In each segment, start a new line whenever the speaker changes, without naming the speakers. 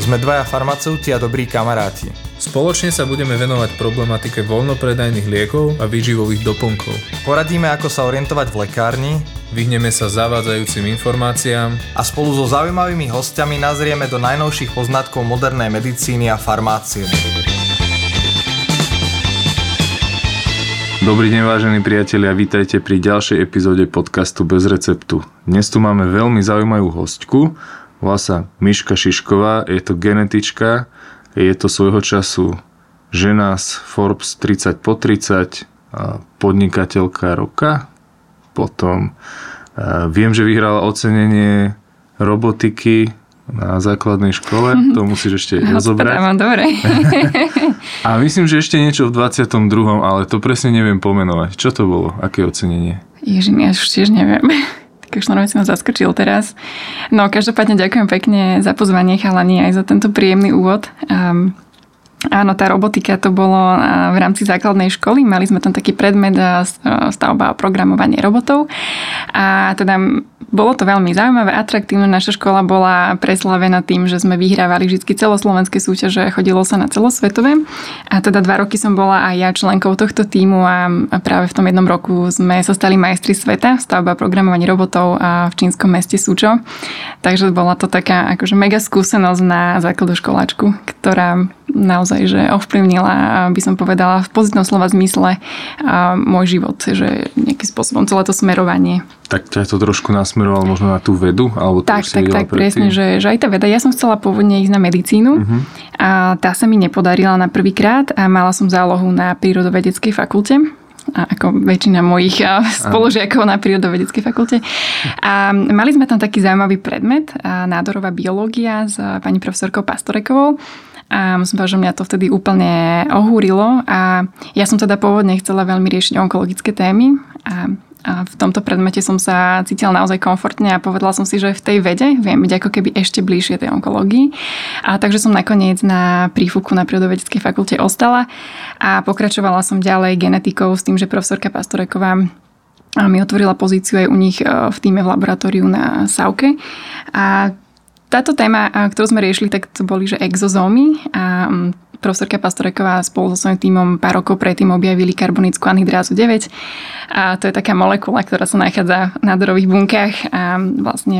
Sme dvaja farmaceuti a dobrí kamaráti.
Spoločne sa budeme venovať problematike voľnopredajných liekov a výživových doplnkov.
Poradíme, ako sa orientovať v lekárni,
Vyhneme sa zavádzajúcim informáciám
a spolu so zaujímavými hostiami nazrieme do najnovších poznatkov modernej medicíny a farmácie.
Dobrý deň vážení priatelia, vítajte pri ďalšej epizóde podcastu Bez receptu. Dnes tu máme veľmi zaujímavú hostku, volá sa Miška Šišková, je to genetička, je to svojho času žena z Forbes 30 po 30, podnikateľka roka, potom viem, že vyhrala ocenenie robotiky na základnej škole, to musíš ešte no, rozobrať.
Mám dobre.
A myslím, že ešte niečo v 22. ale to presne neviem pomenovať. Čo to bolo? Aké ocenenie?
Ježiš, ja už tiež neviem. Tak už normálne si ma zaskočil teraz. No, každopádne ďakujem pekne za pozvanie chalani aj za tento príjemný úvod. Um, Áno, tá robotika to bolo v rámci základnej školy. Mali sme tam taký predmet stavba a programovanie robotov. A teda bolo to veľmi zaujímavé, atraktívne. Naša škola bola preslavená tým, že sme vyhrávali vždy celoslovenské súťaže, chodilo sa na celosvetové. A teda dva roky som bola aj ja členkou tohto týmu a, práve v tom jednom roku sme sa stali majstri sveta stavba a programovanie robotov a v čínskom meste Sučo. Takže bola to taká akože mega skúsenosť na základu školáčku, ktorá naozaj, že ovplyvnila, by som povedala, v pozitívnom slova zmysle môj život, že nejakým spôsobom celé to smerovanie.
Tak ťa to trošku nasmerovalo možno na tú vedu? Alebo
tak, tak, tak, presne, že, že aj tá veda. Ja som chcela pôvodne ísť na medicínu uh-huh. a tá sa mi nepodarila na prvýkrát a mala som zálohu na prírodovedeckej fakulte a ako väčšina mojich spolužiakov na prírodovedeckej fakulte. A mali sme tam taký zaujímavý predmet, nádorová biológia s pani profesorkou Pastorekovou a musím povedať, že mňa to vtedy úplne ohúrilo a ja som teda pôvodne chcela veľmi riešiť onkologické témy a a v tomto predmete som sa cítila naozaj komfortne a povedala som si, že v tej vede viem byť ako keby ešte bližšie tej onkológii. A takže som nakoniec na prífuku na prírodovedeckej fakulte ostala a pokračovala som ďalej genetikou s tým, že profesorka Pastoreková mi otvorila pozíciu aj u nich e, v týme v laboratóriu na Sauke. A táto téma, ktorú sme riešili, tak to boli, že exozómy a profesorka Pastoreková spolu so svojím týmom pár rokov predtým objavili karbonickú anhydrázu 9 a to je taká molekula, ktorá sa nachádza v nádorových bunkách a vlastne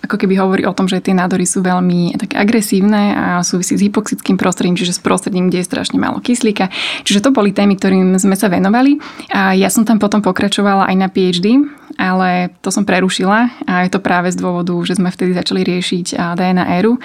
ako keby hovorí o tom, že tie nádory sú veľmi také agresívne a súvisí s hypoxickým prostredím, čiže s prostredím, kde je strašne málo kyslíka. Čiže to boli témy, ktorým sme sa venovali. A ja som tam potom pokračovala aj na PhD, ale to som prerušila a je to práve z dôvodu, že sme vtedy začali riešiť DNA éru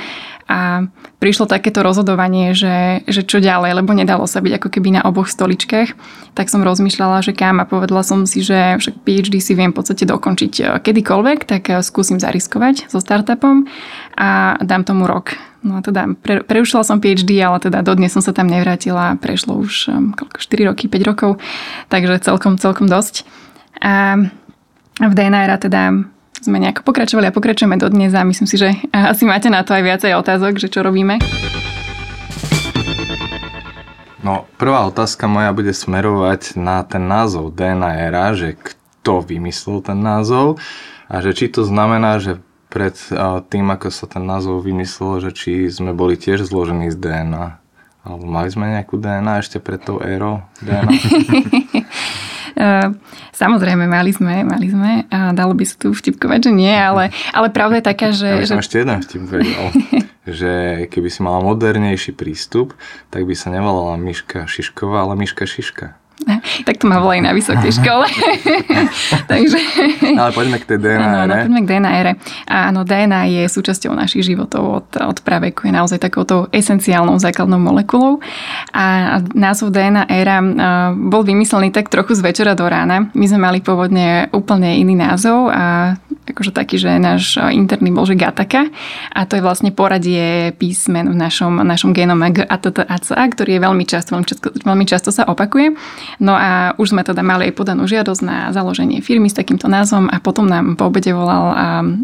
a prišlo takéto rozhodovanie, že, že čo ďalej, lebo nedalo sa byť ako keby na oboch stoličkách, tak som rozmýšľala, že kam a povedala som si, že však PhD si viem v podstate dokončiť e, kedykoľvek, tak e, skúsim zariskovať so startupom a dám tomu rok. No a teda pre, prerušila som PhD, ale teda dodnes som sa tam nevrátila, prešlo už um, 4 roky, 5 rokov, takže celkom, celkom dosť. A v DNR teda sme nejako pokračovali a pokračujeme do dnes a myslím si, že asi máte na to aj viacej otázok, že čo robíme.
No, prvá otázka moja bude smerovať na ten názov DNA era, že kto vymyslel ten názov a že či to znamená, že pred tým, ako sa ten názov vymyslel, že či sme boli tiež zložení z DNA. Alebo mali sme nejakú DNA ešte pred tou érou DNA?
Ehm, samozrejme, mali sme, mali sme a dalo by sa tu vtipkovať, že nie, ale, ale pravda je taká, že...
Ja by som že... ešte jeden vtip vedel, že keby si mala modernejší prístup, tak by sa nevolala Miška Šišková, ale Miška Šiška.
Tak to ma volajú na vysokej škole. Takže...
Ale poďme k tej DNA
Áno, poďme k DNA ére. Áno, DNA je súčasťou našich životov od, od praveku. Je naozaj takouto esenciálnou základnou molekulou. A názov DNA éra bol vymyslený tak trochu z večera do rána. My sme mali pôvodne úplne iný názov a akože taký, že náš interný bol, že Gataka a to je vlastne poradie písmen v našom, našom genome GATTACA, ktorý je veľmi často, veľmi často, veľmi často sa opakuje. No a už sme teda mali aj podanú žiadosť na založenie firmy s takýmto názvom a potom nám po obede volal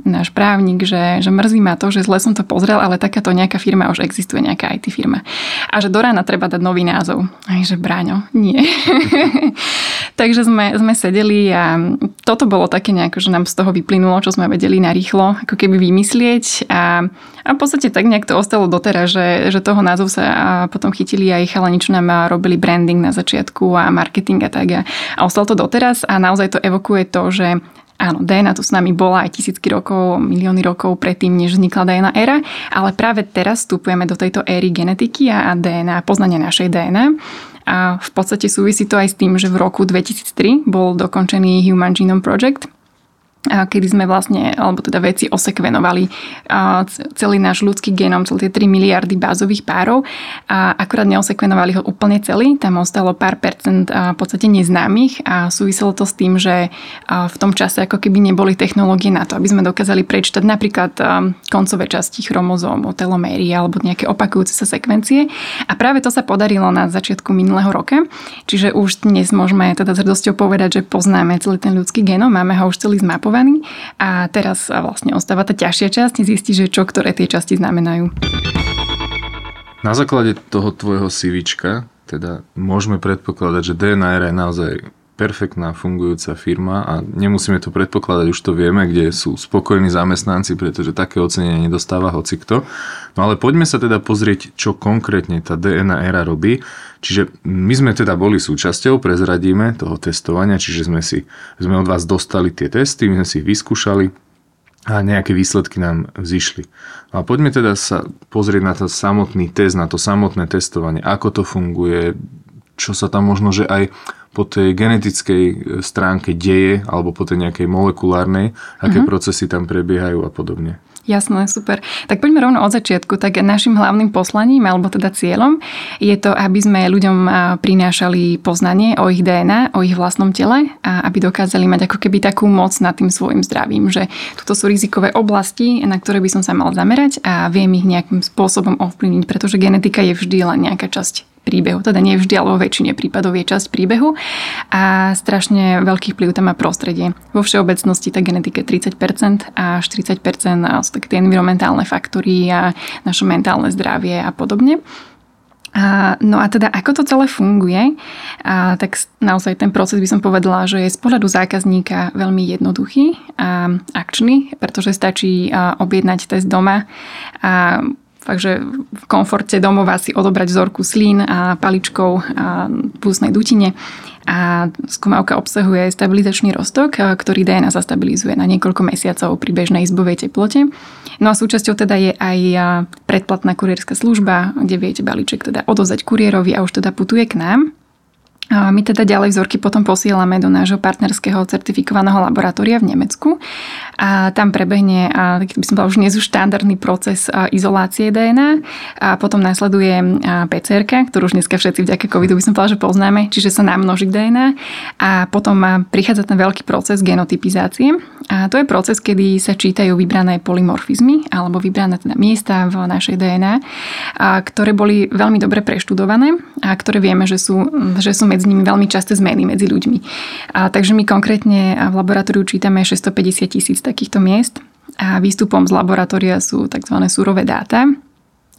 náš právnik, že, že mrzí ma to, že zle som to pozrel, ale takáto nejaká firma už existuje, nejaká IT firma. A že do rána treba dať nový názov. Aj že Bráňo, nie. Takže sme, sme sedeli a toto bolo také nejako, že nám z toho vyplynulo, čo sme vedeli narýchlo ako keby vymyslieť a, a v podstate tak nejak to ostalo doteraz, že, že toho názov sa potom chytili aj chalani, čo nám robili branding na začiatku a marketing a tak a, a ostalo to doteraz a naozaj to evokuje to, že Áno, DNA tu s nami bola aj tisícky rokov, milióny rokov predtým, než vznikla DNA éra, ale práve teraz vstupujeme do tejto éry genetiky a DNA, poznania našej DNA. A v podstate súvisí to aj s tým, že v roku 2003 bol dokončený Human Genome Project, kedy sme vlastne, alebo teda veci osekvenovali celý náš ľudský genom, celé tie 3 miliardy bázových párov a akurát neosekvenovali ho úplne celý, tam ostalo pár percent v podstate neznámych a súviselo to s tým, že v tom čase ako keby neboli technológie na to, aby sme dokázali prečítať napríklad koncové časti chromozómu, teloméry alebo nejaké opakujúce sa sekvencie. A práve to sa podarilo na začiatku minulého roka, čiže už dnes môžeme teda s hrdosťou povedať, že poznáme celý ten ľudský genom, máme ho už celý zmapovaný zmapovaný a teraz vlastne ostáva tá ťažšia časť, zistiť, že čo ktoré tie časti znamenajú.
Na základe toho tvojho CVčka teda môžeme predpokladať, že DNR je naozaj perfektná fungujúca firma a nemusíme to predpokladať, už to vieme, kde sú spokojní zamestnanci, pretože také ocenenie nedostáva hocikto. No ale poďme sa teda pozrieť, čo konkrétne tá DNA era robí. Čiže my sme teda boli súčasťou, prezradíme toho testovania, čiže sme, si, sme od vás dostali tie testy, my sme si ich vyskúšali, a nejaké výsledky nám zišli. No a poďme teda sa pozrieť na ten samotný test, na to samotné testovanie, ako to funguje, čo sa tam možno, že aj po tej genetickej e, stránke deje alebo po tej nejakej molekulárnej, aké mm-hmm. procesy tam prebiehajú a podobne.
Jasné, super. Tak poďme rovno od začiatku. Tak našim hlavným poslaním, alebo teda cieľom, je to, aby sme ľuďom prinášali poznanie o ich DNA, o ich vlastnom tele a aby dokázali mať ako keby takú moc nad tým svojim zdravím, že toto sú rizikové oblasti, na ktoré by som sa mal zamerať a viem ich nejakým spôsobom ovplyvniť, pretože genetika je vždy len nejaká časť príbehu. Teda nie vždy, ale vo väčšine prípadov je časť príbehu a strašne veľký vplyv tam má prostredie. Vo všeobecnosti tá genetika je 30% a 40% sú také tie environmentálne faktory a naše mentálne zdravie a podobne. A, no a teda ako to celé funguje, a, tak naozaj ten proces by som povedala, že je z pohľadu zákazníka veľmi jednoduchý a akčný, pretože stačí a, objednať test doma a Takže v komforte domova si odobrať vzorku slín a paličkou a púsnej dutine. A skúmavka obsahuje stabilizačný roztok, ktorý DNA zastabilizuje na niekoľko mesiacov pri bežnej izbovej teplote. No a súčasťou teda je aj predplatná kurierská služba, kde viete balíček teda odozať kuriérovi a už teda putuje k nám. My teda ďalej vzorky potom posielame do nášho partnerského certifikovaného laboratória v Nemecku. A tam prebehne, a, by som povedala, už dnes už štandardný proces izolácie DNA a. Potom následuje PCR, ktorú už dneska všetci vďaka covidu by som povedala, že poznáme, čiže sa namnoží DNA a. Potom prichádza ten veľký proces genotypizácie. A to je proces, kedy sa čítajú vybrané polymorfizmy alebo vybrané teda miesta v našej DNA, a, ktoré boli veľmi dobre preštudované a ktoré vieme, že sú, že sú medzi medzi nimi veľmi časté zmeny medzi ľuďmi. A, takže my konkrétne v laboratóriu čítame 650 tisíc takýchto miest a výstupom z laboratória sú tzv. surové dáta.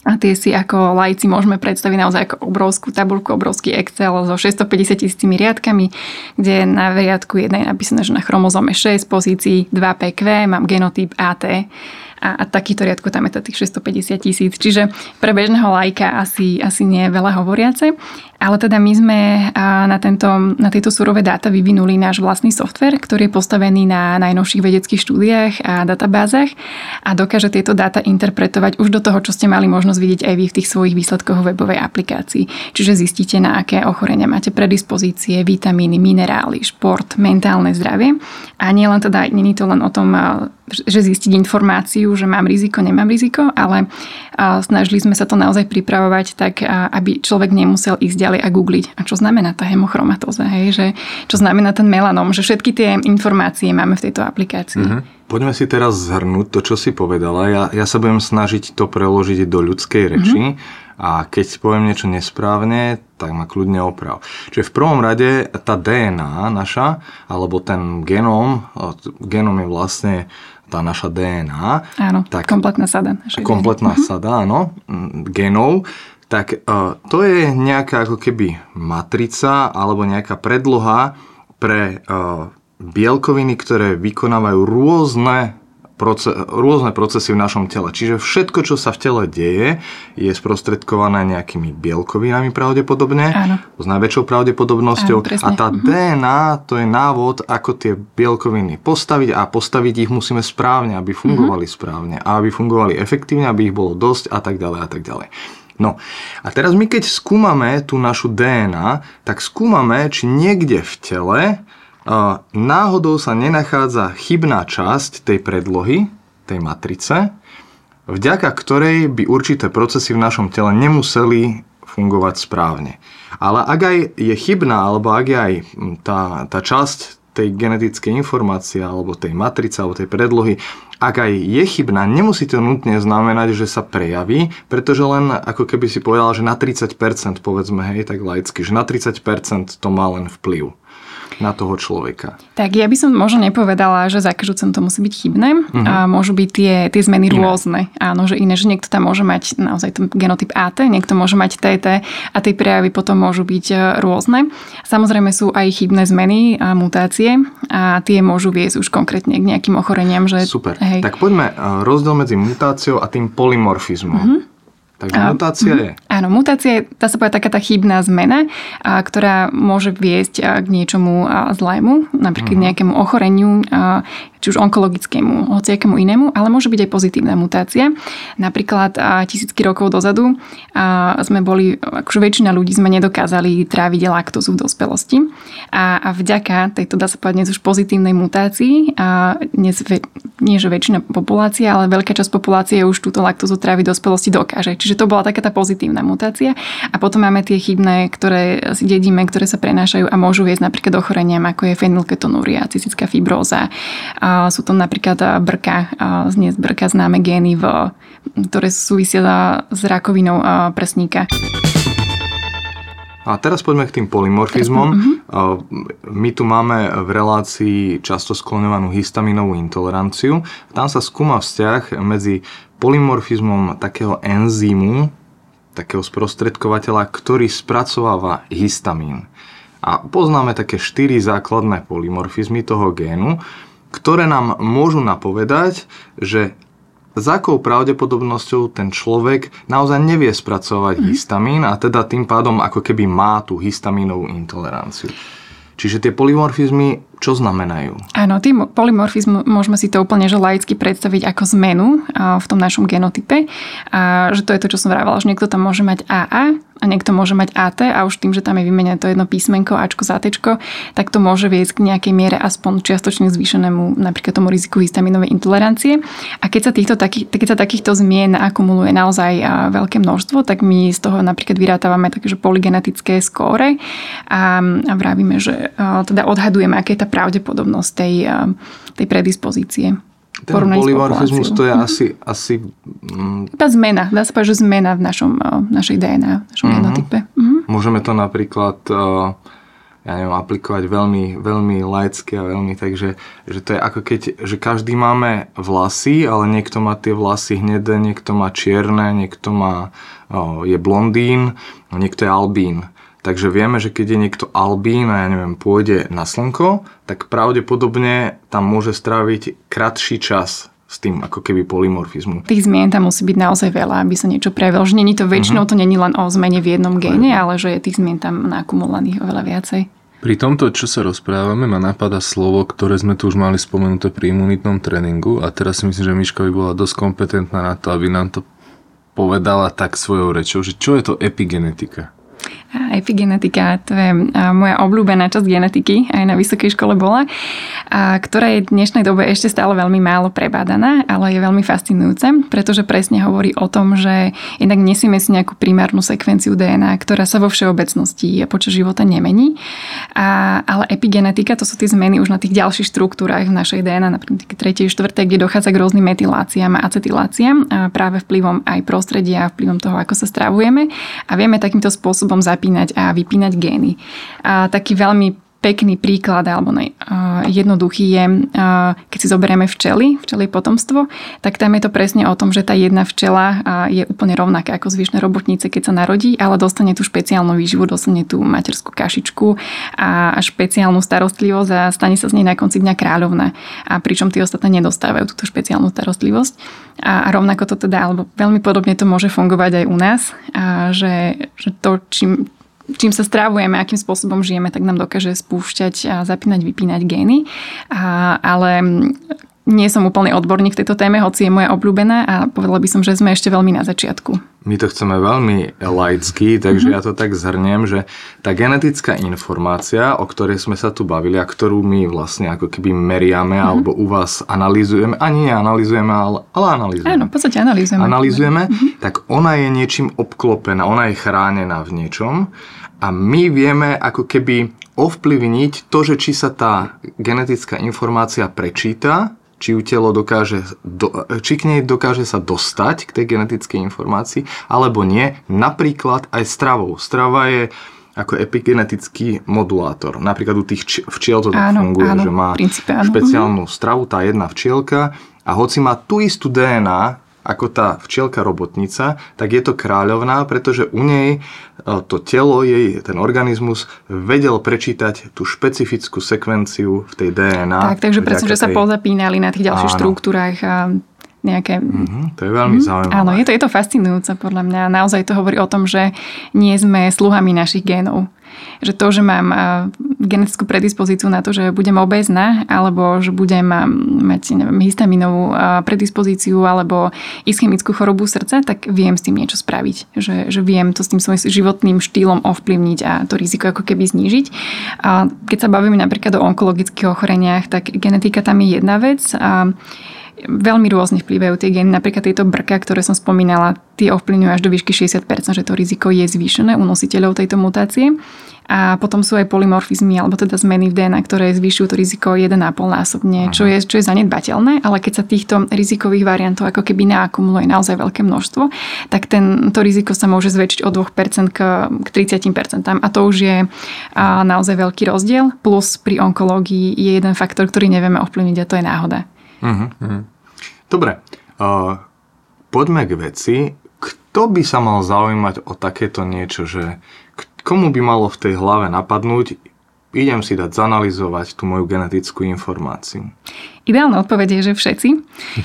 A tie si ako lajci môžeme predstaviť naozaj ako obrovskú tabulku, obrovský Excel so 650 tisícimi riadkami, kde na riadku 1 je napísané, že na chromozome 6 pozícií 2 PQ mám genotyp AT a, a takýto riadko tam je to tých 650 tisíc. Čiže pre bežného lajka asi, asi nie je veľa hovoriace. Ale teda my sme na, tento, na tieto surové dáta vyvinuli náš vlastný software, ktorý je postavený na najnovších vedeckých štúdiách a databázach a dokáže tieto dáta interpretovať už do toho, čo ste mali možnosť vidieť aj vy v tých svojich výsledkoch webovej aplikácii. Čiže zistíte, na aké ochorenia máte predispozície, vitamíny, minerály, šport, mentálne zdravie. A nie len teda, není to len o tom, že zistiť informáciu, že mám riziko, nemám riziko, ale snažili sme sa to naozaj pripravovať tak, aby človek nemusel ísť ďalej a googliť. A čo znamená tá hemochromatóza, hej? Že, čo znamená ten melanom, že všetky tie informácie máme v tejto aplikácii. Mm-hmm.
Poďme si teraz zhrnúť to, čo si povedala. Ja, ja sa budem snažiť to preložiť do ľudskej reči. Mm-hmm. A keď poviem niečo nesprávne, tak ma kľudne oprav. Čiže v prvom rade tá DNA naša, alebo ten genóm, genóm je vlastne tá naša DNA.
Áno, tak, kompletná sada.
Kompletná DNA. sada, áno, genov. Tak to je nejaká ako keby matrica alebo nejaká predloha pre bielkoviny, ktoré vykonávajú rôzne proces, rôzne procesy v našom tele. Čiže všetko, čo sa v tele deje, je sprostredkované nejakými bielkovinami pravdepodobne,
Áno.
s najväčšou pravdepodobnosťou.
Áno, presne.
a tá
Mhm.
DNA, to je návod, ako tie bielkoviny postaviť a postaviť ich musíme správne, aby fungovali
Mhm.
správne a aby fungovali efektívne, aby ich bolo dosť a tak ďalej a tak ďalej. No a teraz my keď skúmame tú našu DNA, tak skúmame, či niekde v tele a náhodou sa nenachádza chybná časť tej predlohy, tej matrice, vďaka ktorej by určité procesy v našom tele nemuseli fungovať správne. Ale ak aj je chybná, alebo ak je aj tá, tá časť tej genetickej informácie, alebo tej matrice, alebo tej predlohy, ak aj je chybná, nemusí to nutne znamenať, že sa prejaví, pretože len ako keby si povedal, že na 30%, povedzme, hej, tak laicky, že na 30% to má len vplyv na toho človeka.
Tak ja by som možno nepovedala, že za každú cenu to musí byť chybné. Uh-huh. A môžu byť tie, tie zmeny
Iné.
rôzne. Áno, že iné, že niekto tam môže mať naozaj ten genotyp AT, niekto môže mať TT a tie prejavy potom môžu byť e, rôzne. Samozrejme sú aj chybné zmeny a mutácie a tie môžu viesť už konkrétne k nejakým ochoreniam. Že,
Super.
Hej,
Tak poďme uh, rozdiel medzi mutáciou a tým polymorfizmom.
Mhm.
Takže
A-
mutácia je...
Áno, mutácia je, dá sa povedať, taká tá chybná zmena, a, ktorá môže viesť k niečomu a, zlému, napríklad
Mhm.
nejakému ochoreniu, a, či už onkologickému, hociakému inému, ale môže byť aj pozitívna mutácia. Napríklad a, tisícky rokov dozadu a, sme boli, akože väčšina ľudí sme nedokázali tráviť laktózu v dospelosti a, a vďaka tejto, dá sa povedať, dnes už pozitívnej mutácii, a dnes, nie že väčšina populácie, ale veľká časť populácie už túto laktózu tráviť v dospelosti dokáže. Čiže to bola taká tá pozitívna mutácia. A potom máme tie chybné, ktoré si dedíme, ktoré sa prenášajú a môžu viesť napríklad ochoreniam, ako je fenylketonúria, cystická fibróza. A sú to napríklad brka, a znie z brka známe gény, v, ktoré súvisia s rakovinou prsníka.
A teraz poďme k tým polymorfizmom.
Mhm.
My tu máme v relácii často skloňovanú histaminovú intoleranciu. Tam sa skúma vzťah medzi polymorfizmom takého enzýmu, takého sprostredkovateľa, ktorý spracováva histamín. A poznáme také štyri základné polymorfizmy toho génu, ktoré nám môžu napovedať, že s akou pravdepodobnosťou ten človek naozaj nevie spracovať mm. histamín a teda tým pádom ako keby má tú histamínovú intoleranciu. Čiže tie polymorfizmy čo znamenajú?
Áno, tým polymorfizm môžeme si to úplne že laicky predstaviť ako zmenu v tom našom genotype. A že to je to, čo som vravala, že niekto tam môže mať AA a niekto môže mať AT a už tým, že tam je vymenené to jedno písmenko, Ačko, Zatečko, tak to môže viesť k nejakej miere aspoň čiastočne zvýšenému napríklad tomu riziku histaminovej intolerancie. A keď sa, týchto, takých, keď sa takýchto zmien akumuluje naozaj veľké množstvo, tak my z toho napríklad vyrátavame také, že polygenetické skóre a, a vravíme, že teda odhadujeme, aké je tá pravdepodobnosť tej, tej predispozície.
Ten polymorfizmus to je asi, asi mm,
Iba zmena, dá sa povedať, že zmena v našom, eh, našej DNA, v našom
Mhm.
genotype. Mhm.
Môžeme to napríklad uh, ja neviem, aplikovať veľmi, veľmi laicky a veľmi tak, že, že to je ako keď, že každý máme vlasy, ale niekto má tie vlasy hnedé, niekto má čierne, niekto má, uh, je blondín, niekto je albín. Takže vieme, že keď je niekto albín a ja neviem, pôjde na slnko, tak pravdepodobne tam môže stráviť kratší čas s tým ako keby polymorfizmu.
Tých zmien tam musí byť naozaj veľa, aby sa niečo prejavilo. Že není to väčšinou, to není len o zmene v jednom géne, ale že je tých zmien tam nakumulovaných oveľa viacej.
Pri tomto, čo sa rozprávame, ma napadá slovo, ktoré sme tu už mali spomenuté pri imunitnom tréningu a teraz si myslím, že Miška by bola dosť kompetentná na to, aby nám to povedala tak svojou rečou, že čo je to epigenetika?
Epigenetika, to je moja obľúbená časť genetiky, aj na vysokej škole bola, a, ktorá je v dnešnej dobe ešte stále veľmi málo prebádaná, ale je veľmi fascinujúca, pretože presne hovorí o tom, že jednak nesieme si nejakú primárnu sekvenciu DNA, ktorá sa vo všeobecnosti počas života nemení, a, ale epigenetika to sú tie zmeny už na tých ďalších štruktúrach v našej DNA, napríklad 3. 4. kde dochádza k rôznym metyláciám a acetyláciám a práve vplyvom aj prostredia, vplyvom toho, ako sa stravujeme a vieme takýmto spôsobom zapínať a vypínať gény. A taký veľmi pekný príklad alebo ne, uh, jednoduchý je, keď si zoberieme včely, včely potomstvo, tak tam je to presne o tom, že tá jedna včela je úplne rovnaká ako zvyšné robotnice, keď sa narodí, ale dostane tú špeciálnu výživu, dostane tú materskú kašičku a špeciálnu starostlivosť a stane sa z nej na konci dňa kráľovná. A pričom tí ostatné nedostávajú túto špeciálnu starostlivosť. A, a rovnako to teda, alebo veľmi podobne to môže fungovať aj u nás, a že, že to, čím, čím sa strávujeme, akým spôsobom žijeme, tak nám dokáže spúšťať a zapínať, vypínať gény. A, ale nie som úplný odborník v tejto téme, hoci je moja obľúbená a povedala by som, že sme ešte veľmi na začiatku.
My to chceme veľmi laicky, takže mm-hmm. ja to tak zhrniem, že tá genetická informácia, o ktorej sme sa tu bavili a ktorú my vlastne ako keby meriame mm-hmm. alebo u vás analýzujeme, ani neanalizujeme, ale, ale analýzujeme.
Áno, v podstate analýzujeme.
Analýzujeme, mm-hmm. tak ona je niečím obklopená, ona je chránená v niečom a my vieme ako keby ovplyvniť to, že či sa tá genetická informácia prečíta, či ju telo dokáže, do, či k nej dokáže sa dostať k tej genetickej informácii, alebo nie, napríklad aj stravou. Strava je ako epigenetický modulátor. Napríklad u tých včiel to tak áno, funguje, áno, že má špeciálnu stravu, tá jedna včielka a hoci má tú istú DNA, ako tá včielka robotnica, tak je to kráľovná, pretože u nej e, to telo, jej ten organizmus vedel prečítať tú špecifickú sekvenciu v tej DNA.
Tak, takže presne, že sa pozapínali na tých ďalších Áno. štruktúrach a nejaké...
Mm-hmm, to je veľmi mm-hmm. zaujímavé.
Áno, je to, je to fascinujúce podľa mňa. Naozaj to hovorí o tom, že nie sme sluhami našich génov že to, že mám genetickú predispozíciu na to, že budem obezná, alebo že budem mať neviem, histaminovú predispozíciu, alebo ischemickú chorobu srdca, tak viem s tým niečo spraviť. Že, že viem to s tým svojím životným štýlom ovplyvniť a to riziko ako keby znížiť. A keď sa bavíme napríklad o onkologických ochoreniach, tak genetika tam je jedna vec. A veľmi rôzne vplyvajú tie gény. Napríklad tieto brka, ktoré som spomínala, tie ovplyvňujú až do výšky 60%, že to riziko je zvýšené u nositeľov tejto mutácie. A potom sú aj polymorfizmy, alebo teda zmeny v DNA, ktoré zvyšujú to riziko 1,5 násobne, čo je, čo je zanedbateľné, ale keď sa týchto rizikových variantov ako keby naakumuluje naozaj veľké množstvo, tak ten, to riziko sa môže zväčšiť od 2% k, k 30%. A to už je a, naozaj veľký rozdiel. Plus pri onkológii je jeden faktor, ktorý nevieme ovplyvniť a to je náhoda. Uh-huh.
Dobre, uh, poďme k veci. Kto by sa mal zaujímať o takéto niečo, že komu by malo v tej hlave napadnúť, idem si dať zanalizovať tú moju genetickú informáciu?
Ideálna odpoveď je, že všetci,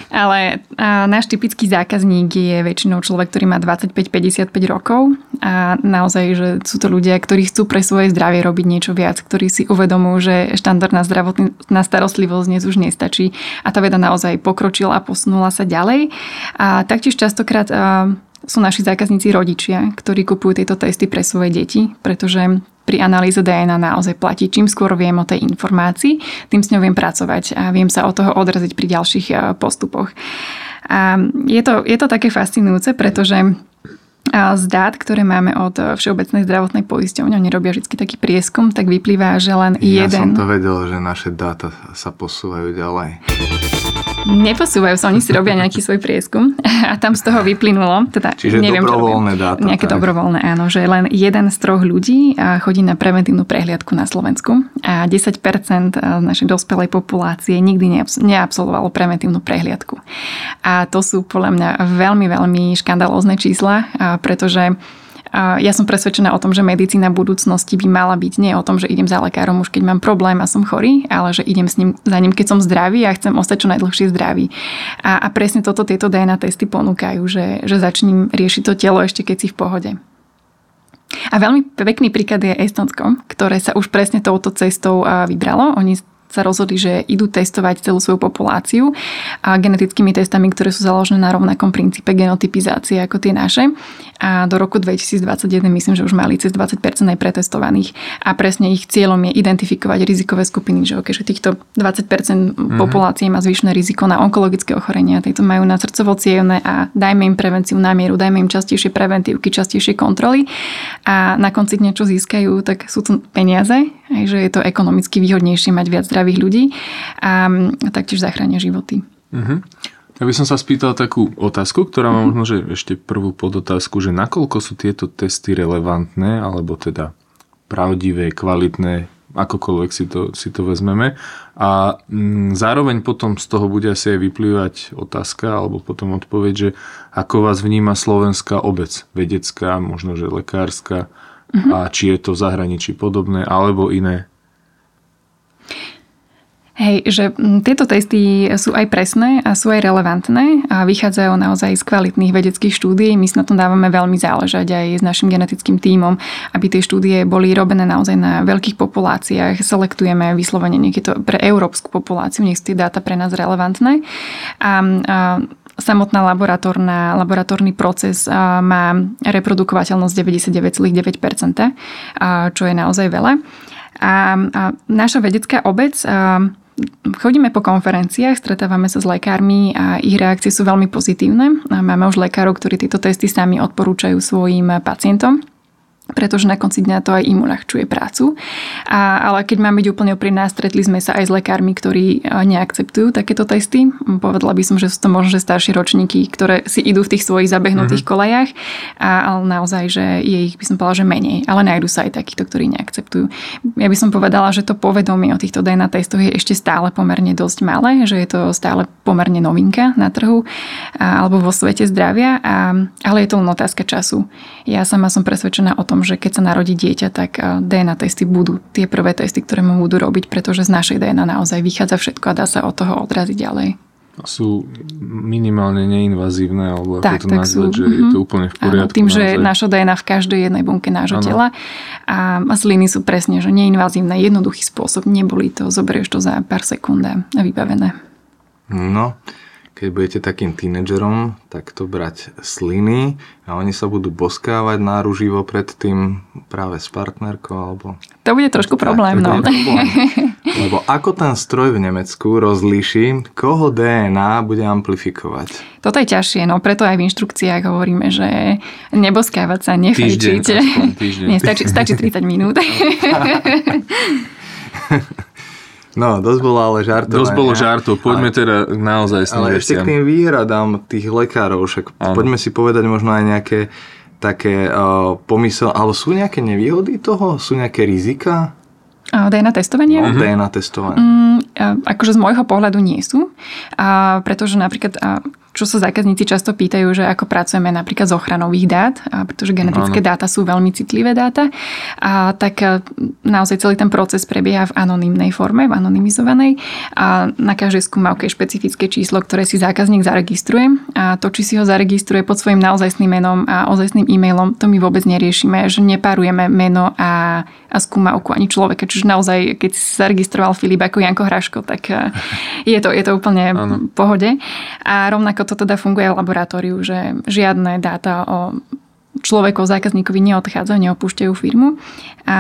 ale náš typický zákazník je väčšinou človek, ktorý má 25-55 rokov a naozaj, že sú to ľudia, ktorí chcú pre svoje zdravie robiť niečo viac, ktorí si uvedomujú, že štandardná zdravotná starostlivosť dnes už nestačí a tá veda naozaj pokročila a posunula sa ďalej. A taktiež častokrát sú naši zákazníci rodičia, ktorí kupujú tieto testy pre svoje deti, pretože pri analýze DNA naozaj platí. Čím skôr viem o tej informácii, tým s ňou viem pracovať a viem sa od toho odraziť pri ďalších eh, postupoch. A je to, je to také fascinujúce, pretože z dát, ktoré máme od Všeobecnej zdravotnej poisťovne, oni robia vždy taký prieskum, tak vyplýva, že len
ja
jeden...
Ja som to vedel, že naše dáta sa posúvajú ďalej.
Neposúvajú sa, oni si robia nejaký svoj prieskum a tam z toho vyplynulo, teda
Čiže neviem, dobrovoľné dáta.
Nejaké tak. dobrovoľné, áno, že len jeden z troch ľudí chodí na preventívnu prehliadku na Slovensku a 10% z našej dospelej populácie nikdy neabsolvovalo preventívnu prehliadku. A to sú podľa mňa veľmi, veľmi škandalózne čísla, pretože ja som presvedčená o tom, že medicína budúcnosti by mala byť nie o tom, že idem za lekárom už keď mám problém a som chorý, ale že idem s ním, za ním, keď som zdravý a chcem ostať čo najdlhšie zdravý. A, a presne toto tieto DNA testy ponúkajú, že, že začnem riešiť to telo ešte keď si v pohode. A veľmi pekný príklad je Estonsko, ktoré sa už presne touto cestou vybralo. Oni sa rozhodli, že idú testovať celú svoju populáciu a genetickými testami, ktoré sú založené na rovnakom princípe genotypizácie ako tie naše. A do roku 2021 myslím, že už mali cez 20% aj pretestovaných. A presne ich cieľom je identifikovať rizikové skupiny, že, okay, že týchto 20% mm-hmm. populácie má zvyšné riziko na onkologické ochorenia, tieto majú na srdcovo a dajme im prevenciu na mieru, dajme im častejšie preventívky, častejšie kontroly a na konci dňa čo získajú, tak sú to peniaze, že je to ekonomicky výhodnejšie mať viac zdravých ľudí a, a taktiež zachránia životy.
Uh-huh. Ja by som sa spýtal takú otázku, ktorá má možno, že ešte prvú podotázku, že nakoľko sú tieto testy relevantné, alebo teda pravdivé, kvalitné, akokoľvek si to, si to vezmeme. A mm, zároveň potom z toho bude asi aj vyplývať otázka, alebo potom odpoveď, že ako vás vníma slovenská obec, vedecká, možno že lekárska, uh-huh. a či je to v zahraničí podobné, alebo iné
Hej, že tieto testy sú aj presné a sú aj relevantné a vychádzajú naozaj z kvalitných vedeckých štúdií. My si na tom dávame veľmi záležať aj s našim genetickým tímom, aby tie štúdie boli robené naozaj na veľkých populáciách. Selektujeme vyslovene niekedy to pre európsku populáciu, nech sú tie dáta pre nás relevantné. A, a samotná laboratórna, laboratórny proces má reprodukovateľnosť 99,9%, čo je naozaj veľa. A, a naša vedecká obec chodíme po konferenciách, stretávame sa s lekármi a ich reakcie sú veľmi pozitívne. Máme už lekárov, ktorí tieto testy sami odporúčajú svojim pacientom pretože na konci dňa to aj im uľahčuje prácu. A, ale keď mám byť úplne úprimná, stretli sme sa aj s lekármi, ktorí e, neakceptujú takéto testy. Povedala by som, že sú to možno že staršie ročníky, ktoré si idú v tých svojich zabehnutých mm-hmm. kolejach, a, ale naozaj, že je ich, by som povedala, že menej. Ale nájdu sa aj takíto, ktorí neakceptujú. Ja by som povedala, že to povedomie o týchto DNA testoch je ešte stále pomerne dosť malé, že je to stále pomerne novinka na trhu a, alebo vo svete zdravia, a, ale je to len otázka času. Ja sama som presvedčená o tom, že keď sa narodí dieťa, tak eh, DNA testy budú tie prvé testy, ktoré mu budú robiť, pretože z našej DNA naozaj vychádza všetko a dá sa od toho odraziť ďalej.
Sú minimálne neinvazívne, alebo tak, ako to tak nazvať, sú, že mm-hmm. je to mhm. úplne v poriadku.
Áno, tým, naozaj. že naša DNA v každej jednej bunke nášho ano. tela a sliny sú presne, že neinvazívne, jednoduchý spôsob, neboli to, zoberieš to za pár sekúnd a vybavené.
No, keď budete takým tínedžerom, tak to brať sliny a oni sa budú boskávať náruživo pred tým práve s partnerkou alebo...
To bude trošku problém, no. Problém.
Lebo ako ten stroj v Nemecku rozlíši, koho DNA bude amplifikovať?
Toto je ťažšie, no preto aj v inštrukciách hovoríme, že neboskávať sa, nefajčiť. Nie, stačí, stačí 30 minút.
No, dosť bolo ale žartov.
Dosť bolo žartov, poďme ale, teda naozaj s
Ale ešte k tým výhradám tých lekárov, však ano. poďme si povedať možno aj nejaké také uh, pomysel, ale sú nejaké nevýhody toho? Sú nejaké rizika?
DNA testovanie?
No, DNA testovanie.
Mm, akože z môjho pohľadu nie sú, a pretože napríklad čo sa zákazníci často pýtajú, že ako pracujeme napríklad z ochranových dát, pretože genetické ano. dáta sú veľmi citlivé dáta, a tak e, naozaj celý ten proces prebieha v anonymnej forme, v anonymizovanej a na každej skúmavke je špecifické číslo, ktoré si zákazník zaregistruje a to, či si ho zaregistruje pod svojim naozajstným menom a ozajstným e-mailom, to my vôbec neriešime, že nepárujeme meno a, a skúmavku ani človeka. Čiže naozaj, keď si zaregistroval Filip ako Janko Hraško, tak e, je to, je to úplne v pohode. A rovnako to teda funguje v laboratóriu, že žiadne dáta o človeku, zákazníkovi neodchádza, neopúšťajú firmu. A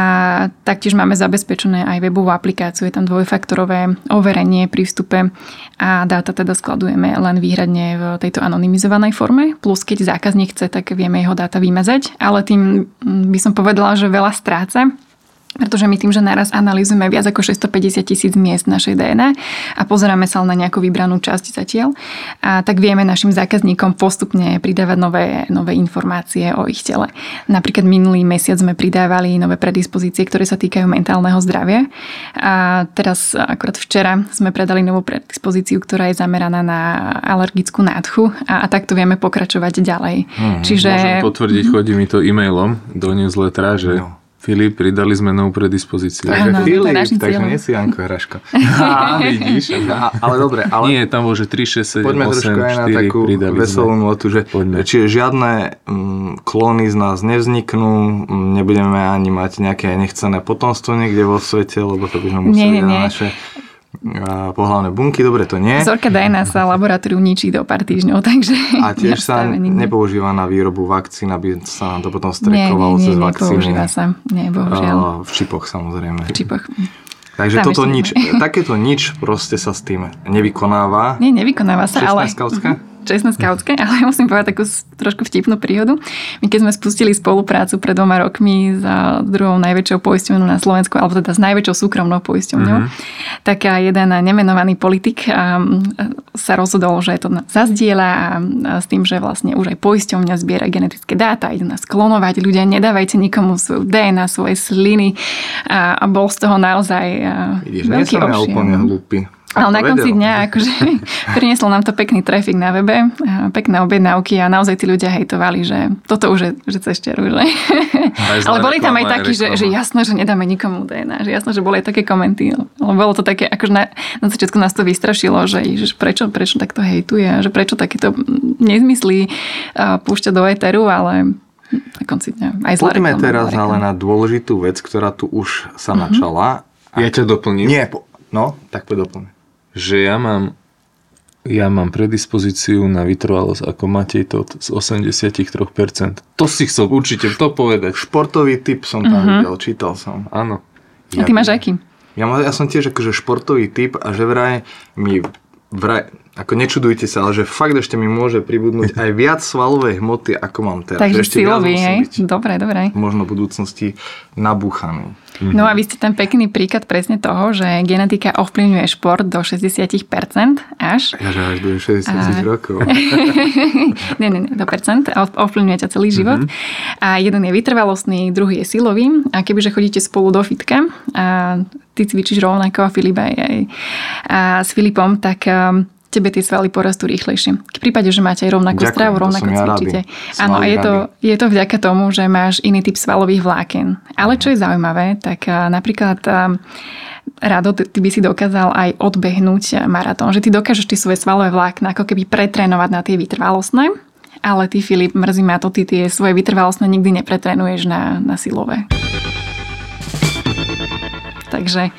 taktiež máme zabezpečené aj webovú aplikáciu, je tam dvojfaktorové overenie pri vstupe a dáta teda skladujeme len výhradne v tejto anonymizovanej forme. Plus keď zákazník chce, tak vieme jeho dáta vymazať, ale tým by som povedala, že veľa stráca pretože my tým, že naraz analýzujeme viac ako 650 tisíc miest našej DNA a pozeráme sa na nejakú vybranú časť zatiaľ, a tak vieme našim zákazníkom postupne pridávať nové, nové informácie o ich tele. Napríklad minulý mesiac sme pridávali nové predispozície, ktoré sa týkajú mentálneho zdravia. A teraz akorát včera sme predali novú predispozíciu, ktorá je zameraná na alergickú nádchu a, a takto vieme pokračovať ďalej.
Hmm, Čiže... Môžem potvrdiť, chodí mi to e-mailom do newslettera, že no Filip, pridali sme novú predispozíciu.
Takže Filip, takže nie si Janko Hraško.
Á, vidíš.
A, ale dobre. Ale...
Nie, tam bol, že 3, 6, 7,
Poďme 8, trošku aj 4, na takú veselú notu, že Poďme. čiže žiadne mm, klóny z nás nevzniknú, mm, nebudeme ani mať nejaké nechcené potomstvo niekde vo svete, lebo to by sme museli nie, nie, nie. naše pohľavné bunky, dobre to nie.
Vzorka DNA sa laboratóriu ničí do pár týždňov, takže...
A tiež sa nepoužíva na výrobu vakcín, aby sa nám to potom strekovalo nie, nie, nie, cez vakcíny. Nie,
sa, nie, bohužiaľ.
V čipoch samozrejme.
V čipoch.
Takže Tam toto nič, takéto nič proste sa s tým nevykonáva.
Nie, nevykonáva sa,
ale... Skautska?
Čestné skautské, ale musím povedať takú trošku vtipnú príhodu. My keď sme spustili spoluprácu pred dvoma rokmi s druhou najväčšou poisťovňou na Slovensku, alebo teda s najväčšou súkromnou poisťovňou, mm-hmm. tak jeden nemenovaný politik sa rozhodol, že to zazdieľa a s tým, že vlastne už aj poisťovňa zbiera genetické dáta, ide nás klonovať. Ľudia, nedávajte nikomu svoju DNA, svoje sliny a, a bol z toho naozaj
Vidíš, veľký nie som ja úplne hlúpy.
Ale na konci dňa akože prinieslo nám to pekný trafik na webe, pekné objednávky a naozaj tí ľudia hejtovali, že toto už je že cez čeru, že? Ale boli tam aj takí, že, že jasno, že nedáme nikomu DNA, že jasno, že boli aj také komenty. Ale bolo to také, akože na, na začiatku nás to vystrašilo, že, že prečo, prečo takto hejtuje, že prečo takéto nezmysly púšťa do éteru, ale na konci dňa aj
zlá Poďme teraz ale na dôležitú vec, ktorá tu už sa uh-huh. načala.
Ja ťa doplním.
Nie, po... no, tak poď doplním
že ja mám ja mám predispozíciu na vytrvalosť ako Matej Tot z 83%. To si chcel určite to povedať.
Športový typ som tam uh-huh. videl, čítal som.
Áno.
Ja, a ty máš aký?
Ja, ja som tiež akože športový typ a že vraj mi vraj, ako nečudujte sa, ale že fakt ešte mi môže pribudnúť aj viac svalovej hmoty, ako mám teraz.
Takže
ešte
silový, hej? Dobre, dobre.
Možno v budúcnosti nabúchaný.
No a vy ste ten pekný príklad presne toho, že genetika ovplyvňuje šport do 60% až.
Ja, že až do 60 a... rokov.
nie, nie, nie, do percent. Ovplyvňuje ťa celý život. Mm-hmm. A jeden je vytrvalostný, druhý je silový. A kebyže chodíte spolu do fitka a ty cvičíš rovnako a Filip aj, aj a s Filipom, tak um, tebe tie svaly porastú rýchlejšie. V prípade, že máte aj rovnakú Ďakujem, stravu, rovnako cvičíte. Áno, a je to, je to vďaka tomu, že máš iný typ svalových vláken. Ale čo je zaujímavé, tak napríklad Rado, ty by si dokázal aj odbehnúť maratón, že ty dokážeš tie svoje svalové vlákna ako keby pretrénovať na tie vytrvalostné, ale ty, Filip, mrzí ma to, ty tie svoje vytrvalostné nikdy nepretrenuješ na, na silové. Takže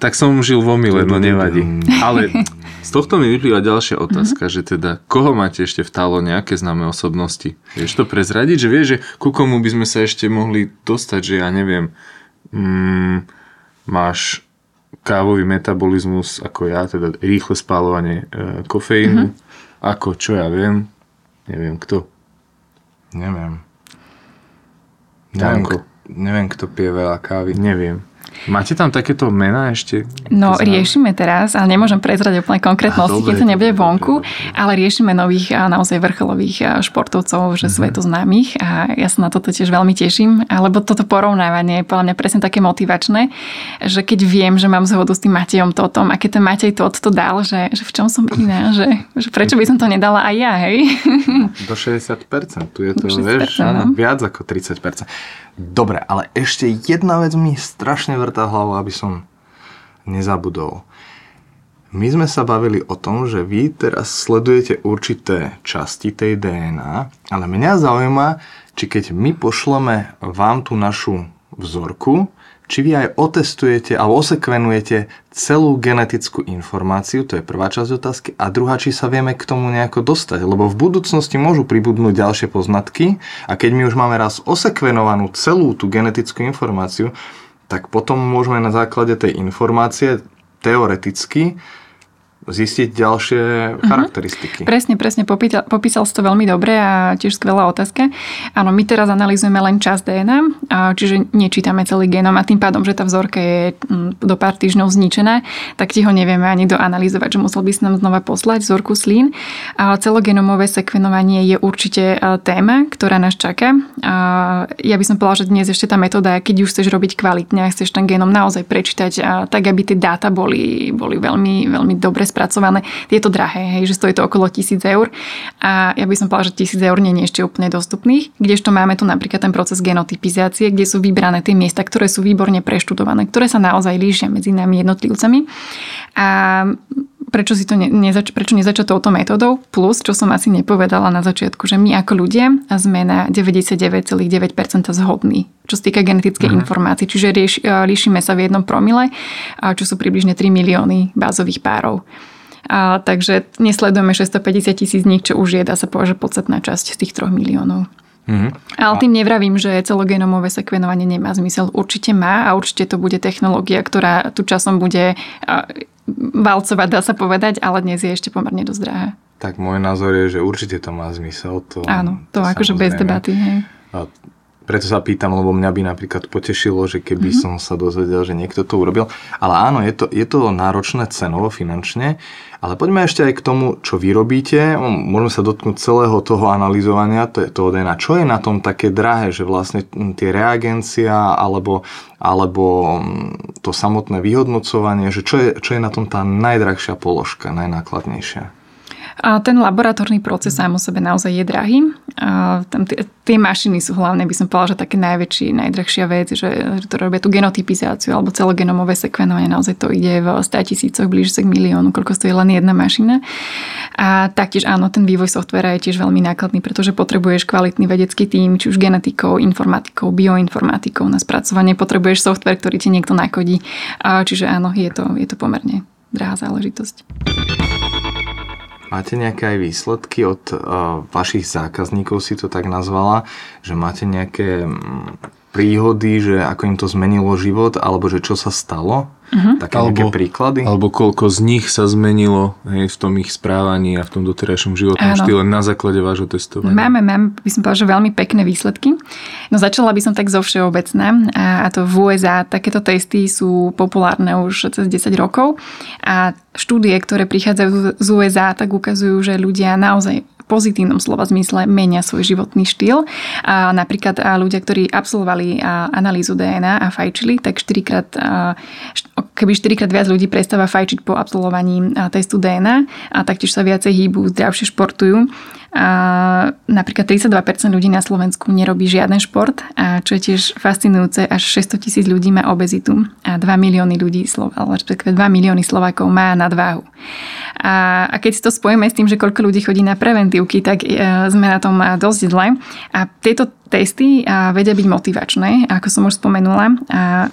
tak som žil vo mile, no nevadí. Ale z tohto mi vyplýva ďalšia otázka, mm-hmm. že teda koho máte ešte v tálo nejaké známe osobnosti? Vieš to prezradiť, že vieš, že ku komu by sme sa ešte mohli dostať, že ja neviem, mm, máš kávový metabolizmus ako ja, teda rýchle spálovanie e, kofeínu, mm-hmm. ako čo ja viem, neviem kto.
Neviem. Neviem, kto, neviem, kto pije veľa kávy.
Neviem. Máte tam takéto mená ešte?
No, riešime teraz, ale nemôžem prezrať úplne konkrétnosti, keď to nebude vonku, ale riešime nových a naozaj vrcholových športovcov, že mm-hmm. svetu známych a ja sa na toto tiež veľmi teším, lebo toto porovnávanie je podľa mňa presne také motivačné, že keď viem, že mám zhodu s tým Matejom Totom a keď ten Matej Tot to dal, že, že v čom som iná, že, že prečo by som to nedala aj ja, hej?
Do 60%, tu je to, 60%, vieš, no. viac ako 30%. Dobre, ale ešte jedna vec mi strašne vrtá hlavu, aby som nezabudol. My sme sa bavili o tom, že vy teraz sledujete určité časti tej DNA, ale mňa zaujíma, či keď my pošleme vám tú našu vzorku, či vy aj otestujete alebo osekvenujete celú genetickú informáciu, to je prvá časť otázky, a druhá, či sa vieme k tomu nejako dostať, lebo v budúcnosti môžu pribudnúť ďalšie poznatky a keď my už máme raz osekvenovanú celú tú genetickú informáciu, tak potom môžeme na základe tej informácie teoreticky zistiť ďalšie uh-huh. charakteristiky.
Presne, presne, popýtal, popísal si to veľmi dobre a tiež skvelá otázka. Áno, my teraz analýzujeme len čas DNA, čiže nečítame celý genom a tým pádom, že tá vzorka je mm, do pár týždňov zničená, tak ti ho nevieme ani doanalýzovať, že musel by si nám znova poslať vzorku slín. A celogenomové sekvenovanie je určite téma, ktorá nás čaká. A ja by som povedala, že dnes ešte tá metóda, keď už chceš robiť kvalitne a chceš ten genom naozaj prečítať, tak aby tie dáta boli, boli veľmi, veľmi dobre spracované. Je to drahé, hej, že stojí to okolo 1000 eur. A ja by som povedala, že 1000 eur nie je ešte úplne dostupných, kdežto máme tu napríklad ten proces genotypizácie, kde sú vybrané tie miesta, ktoré sú výborne preštudované, ktoré sa naozaj líšia medzi nami jednotlivcami. A prečo, si to ne, nezač, prečo nezačať touto metódou. Plus, čo som asi nepovedala na začiatku, že my ako ľudia sme na 99,9% zhodní, čo sa týka genetickej uh-huh. informácií. Čiže rieš, líšime sa v jednom promile, čo sú približne 3 milióny bázových párov. A, takže nesledujeme 650 tisíc z nich, čo už je, dá sa povedať, podstatná časť z tých 3 miliónov. Mm-hmm. Ale tým nevravím, že celogenomové sekvenovanie nemá zmysel. Určite má a určite to bude technológia, ktorá tu časom bude valcovať, dá sa povedať, ale dnes je ešte pomerne dosť drahé.
Tak môj názor je, že určite to má zmysel. To,
Áno, to, to akože bez debaty. Hej. A
preto sa pýtam, lebo mňa by napríklad potešilo, že keby mm-hmm. som sa dozvedel, že niekto to urobil. Ale áno, je to, je to náročné cenovo, finančne. Ale poďme ešte aj k tomu, čo vy robíte. Môžeme sa dotknúť celého toho analyzovania, toho DNA. Čo je na tom také drahé, že vlastne tie reagencia alebo, alebo to samotné vyhodnocovanie, že čo je, čo je na tom tá najdrahšia položka, najnákladnejšia?
A ten laboratórny proces sám o sebe naozaj je drahý. A tam tie, tie mašiny sú hlavne, by som povedala, že také najväčší, najdrahšia vec, že, že to robia tú genotypizáciu alebo celogenomové sekvenovanie. Naozaj to ide v 100 tisícoch, blíž sa k miliónu, koľko stojí len jedna mašina. A taktiež áno, ten vývoj softvera je tiež veľmi nákladný, pretože potrebuješ kvalitný vedecký tím, či už genetikou, informatikou, bioinformatikou na spracovanie. Potrebuješ software, ktorý ti niekto nakodí. A čiže áno, je to, je to pomerne drahá záležitosť.
Máte nejaké aj výsledky od uh, vašich zákazníkov, si to tak nazvala, že máte nejaké príhody, že ako im to zmenilo život, alebo že čo sa stalo? Uh-huh. Také alebo, príklady?
Alebo koľko z nich sa zmenilo hej, v tom ich správaní a v tom doterajšom životnom Áno. štýle na základe vášho testovania?
Máme, mám, by som povedala, že veľmi pekné výsledky. No začala by som tak zo všeobecná a, a to v USA takéto testy sú populárne už cez 10 rokov a štúdie, ktoré prichádzajú z USA, tak ukazujú, že ľudia naozaj pozitívnom slova zmysle menia svoj životný štýl. A napríklad ľudia, ktorí absolvovali analýzu DNA a fajčili, tak 4 krát, keby 4 krát viac ľudí prestáva fajčiť po absolvovaní testu DNA a taktiež sa viacej hýbu, zdravšie športujú a napríklad 32% ľudí na Slovensku nerobí žiaden šport, a čo je tiež fascinujúce, až 600 tisíc ľudí má obezitu a 2 milióny ľudí, alebo respektíve 2 milióny Slovákov má nadváhu. A, a keď si to spojíme s tým, že koľko ľudí chodí na preventívky, tak e, sme na tom dosť zle. A tieto testy a, vedia byť motivačné, ako som už spomenula. A,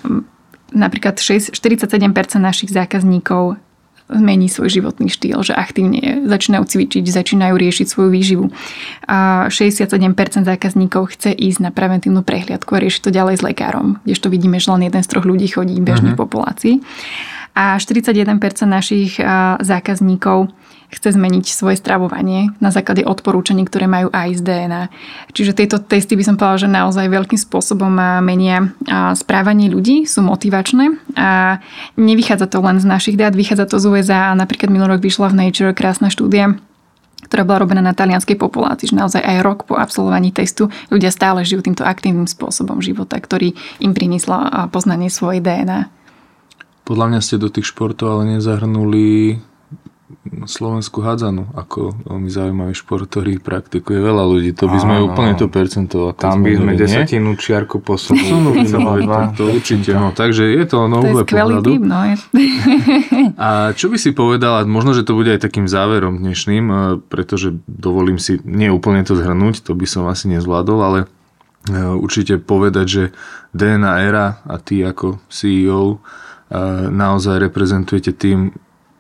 napríklad 6, 47% našich zákazníkov zmení svoj životný štýl, že aktívne začínajú cvičiť, začínajú riešiť svoju výživu. A 67% zákazníkov chce ísť na preventívnu prehliadku a riešiť to ďalej s lekárom, kdežto vidíme, že len jeden z troch ľudí chodí bežne uh-huh. v populácii. A 41% našich zákazníkov chce zmeniť svoje stravovanie na základe odporúčaní, ktoré majú aj z DNA. Čiže tieto testy by som povedala, že naozaj veľkým spôsobom menia správanie ľudí, sú motivačné a nevychádza to len z našich dát, vychádza to z USA a napríklad minulý rok vyšla v Nature krásna štúdia, ktorá bola robená na talianskej populácii, že naozaj aj rok po absolvovaní testu ľudia stále žijú týmto aktívnym spôsobom života, ktorý im priniesla poznanie svojej DNA.
Podľa mňa ste do tých športov ale nezahrnuli slovenskú hádzanú ako veľmi zaujímavý šport, ktorý praktikuje veľa ľudí. To by sme Áno, úplne to percento.
Tam by sme desatinu čiarku posunuli.
to určite. No, takže je to no,
to je pohľadu. Tým, no.
A čo by si povedala, možno, že to bude aj takým záverom dnešným, e, pretože dovolím si nie úplne to zhrnúť, to by som asi nezvládol, ale e, určite povedať, že DNA era a ty ako CEO naozaj reprezentujete tým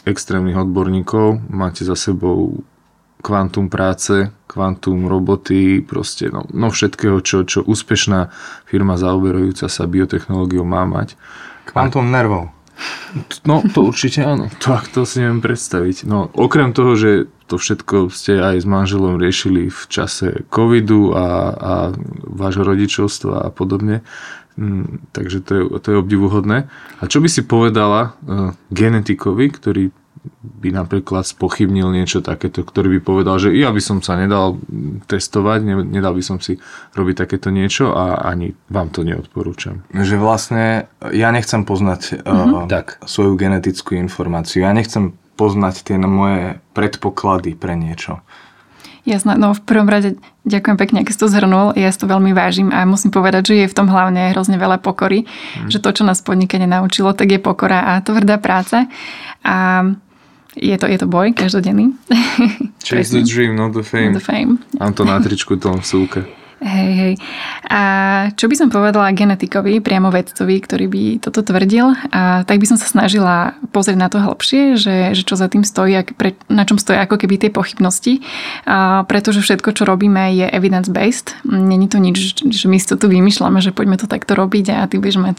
extrémnych odborníkov, máte za sebou kvantum práce, kvantum roboty, proste no, no všetkého, čo, čo úspešná firma zaoberajúca sa biotechnológiou má mať.
Kvantum nervov.
No, to určite áno. To, to si neviem predstaviť. No, okrem toho, že to všetko ste aj s manželom riešili v čase covidu a, a vášho rodičovstva a podobne, Mm, takže to je, to je obdivuhodné. A čo by si povedala uh, genetikovi, ktorý by napríklad spochybnil niečo takéto, ktorý by povedal, že ja by som sa nedal testovať, nedal by som si robiť takéto niečo a ani vám to neodporúčam.
Že vlastne ja nechcem poznať mm-hmm. uh, tak. svoju genetickú informáciu, ja nechcem poznať tie moje predpoklady pre niečo.
Jasné, no v prvom rade ďakujem pekne, ak si to zhrnul, ja si to veľmi vážim a musím povedať, že je v tom hlavne hrozne veľa pokory, mm. že to, čo nás podnikanie naučilo, tak je pokora a tvrdá práca a je to, je to boj každodenný.
Chase the dream, not the fame.
Not the fame.
Mám to na tričku tom súke.
Hej, hej. A čo by som povedala genetikovi, priamo vedcovi, ktorý by toto tvrdil, a tak by som sa snažila pozrieť na to hlbšie, že, že čo za tým stojí, pre, na čom stojí ako keby tie pochybnosti, a pretože všetko, čo robíme, je evidence-based. Není to nič, že my si to tu vymýšľame, že poďme to takto robiť a ty budeš mať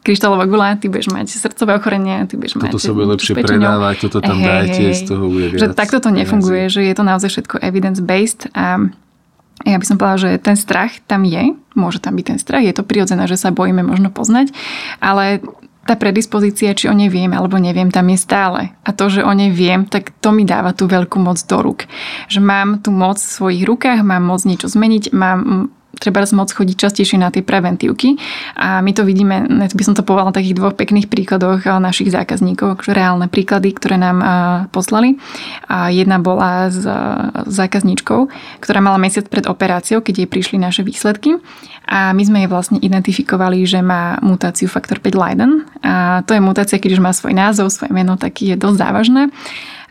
kryštálová gula, ty budeš mať srdcové ochorenie, ty budeš
toto
mať...
sa bude lepšie predávať, toto tam
Hej,
dajte,
hej,
z toho bude viac.
Že takto to nefunguje, že je to naozaj všetko evidence-based a ja by som povedala, že ten strach tam je, môže tam byť ten strach, je to prirodzené, že sa bojíme možno poznať, ale tá predispozícia, či o nej viem alebo neviem, tam je stále. A to, že o nej viem, tak to mi dáva tú veľkú moc do rúk. Že mám tú moc v svojich rukách, mám moc niečo zmeniť, mám treba môcť chodiť častejšie na tie preventívky. A my to vidíme, by som to povedala na takých dvoch pekných príkladoch našich zákazníkov, reálne príklady, ktoré nám poslali. A jedna bola s zákazníčkou, ktorá mala mesiac pred operáciou, keď jej prišli naše výsledky. A my sme jej vlastne identifikovali, že má mutáciu faktor 5 Leiden. A to je mutácia, keď už má svoj názov, svoje meno, tak je dosť závažné.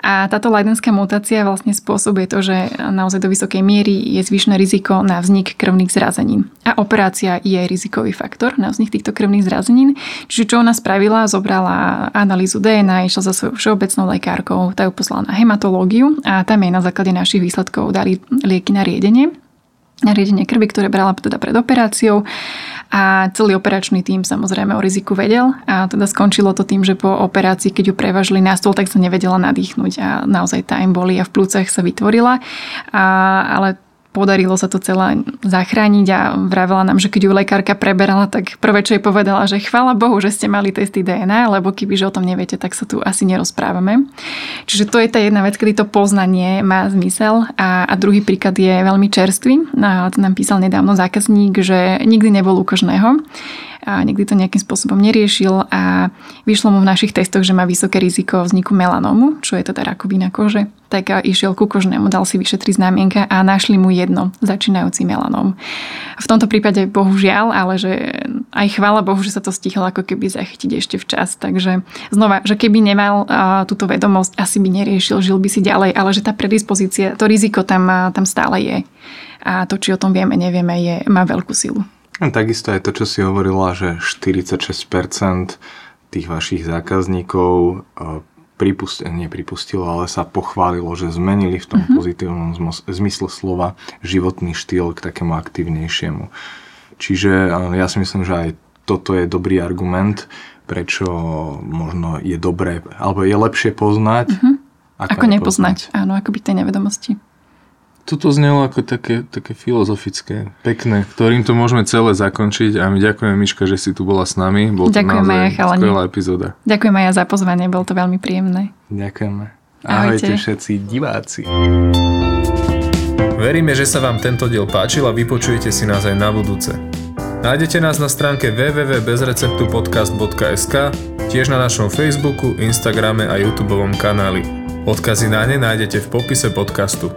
A táto leidenská mutácia vlastne spôsobuje to, že naozaj do vysokej miery je zvyšné riziko na vznik krvných zrazenín. A operácia je rizikový faktor na vznik týchto krvných zrazenín. Čiže čo ona spravila, zobrala analýzu DNA, išla za svojou všeobecnou lekárkou, tá ju poslala na hematológiu a tam jej na základe našich výsledkov dali lieky na riedenie riedenie krvi, ktoré brala teda pred operáciou a celý operačný tým samozrejme o riziku vedel a teda skončilo to tým, že po operácii, keď ju prevažili na stôl, tak sa nevedela nadýchnuť a naozaj tá boli a v plúcach sa vytvorila. A, ale podarilo sa to celé zachrániť a vravela nám, že keď ju lekárka preberala, tak prvé, čo jej povedala, že chvála Bohu, že ste mali testy DNA, lebo keby že o tom neviete, tak sa tu asi nerozprávame. Čiže to je tá jedna vec, kedy to poznanie má zmysel a, a druhý príklad je veľmi čerstvý. A to nám písal nedávno zákazník, že nikdy nebol u kožného a nikdy to nejakým spôsobom neriešil a vyšlo mu v našich testoch, že má vysoké riziko vzniku melanómu, čo je teda rakovina kože. Tak išiel ku kožnému, dal si vyšetriť znamienka a našli mu jedno, začínajúci melanóm. V tomto prípade bohužiaľ, ale že aj chvála Bohu, že sa to stihlo ako keby zachytiť ešte včas. Takže znova, že keby nemal túto vedomosť, asi by neriešil, žil by si ďalej, ale že tá predispozícia, to riziko tam, tam stále je. A to, či o tom vieme, nevieme, je, má veľkú silu.
Takisto aj to, čo si hovorila, že 46% tých vašich zákazníkov e, pripustilo, nepripustilo, ale sa pochválilo, že zmenili v tom mm-hmm. pozitívnom zmysle slova životný štýl k takému aktívnejšiemu. Čiže e, ja si myslím, že aj toto je dobrý argument, prečo možno je dobré, alebo je lepšie poznať, mm-hmm.
ako, ako nepoznať. Áno, ako byť tej nevedomosti.
Toto znelo ako také, také filozofické, pekné, ktorým to môžeme celé zakončiť a my ďakujeme Miška, že si tu bola s nami. Bol
Ďakujem
to naozaj
aj,
skvelá epizóda.
Ďakujem aj za pozvanie, bolo to veľmi príjemné.
Ďakujeme. Ahojte, Ahojte všetci diváci.
Veríme, že sa vám tento diel páčil a vypočujete si nás aj na budúce. Nájdete nás na stránke www.bezreceptupodcast.sk, tiež na našom Facebooku, Instagrame a YouTube kanáli. Odkazy na ne nájdete v popise podcastu.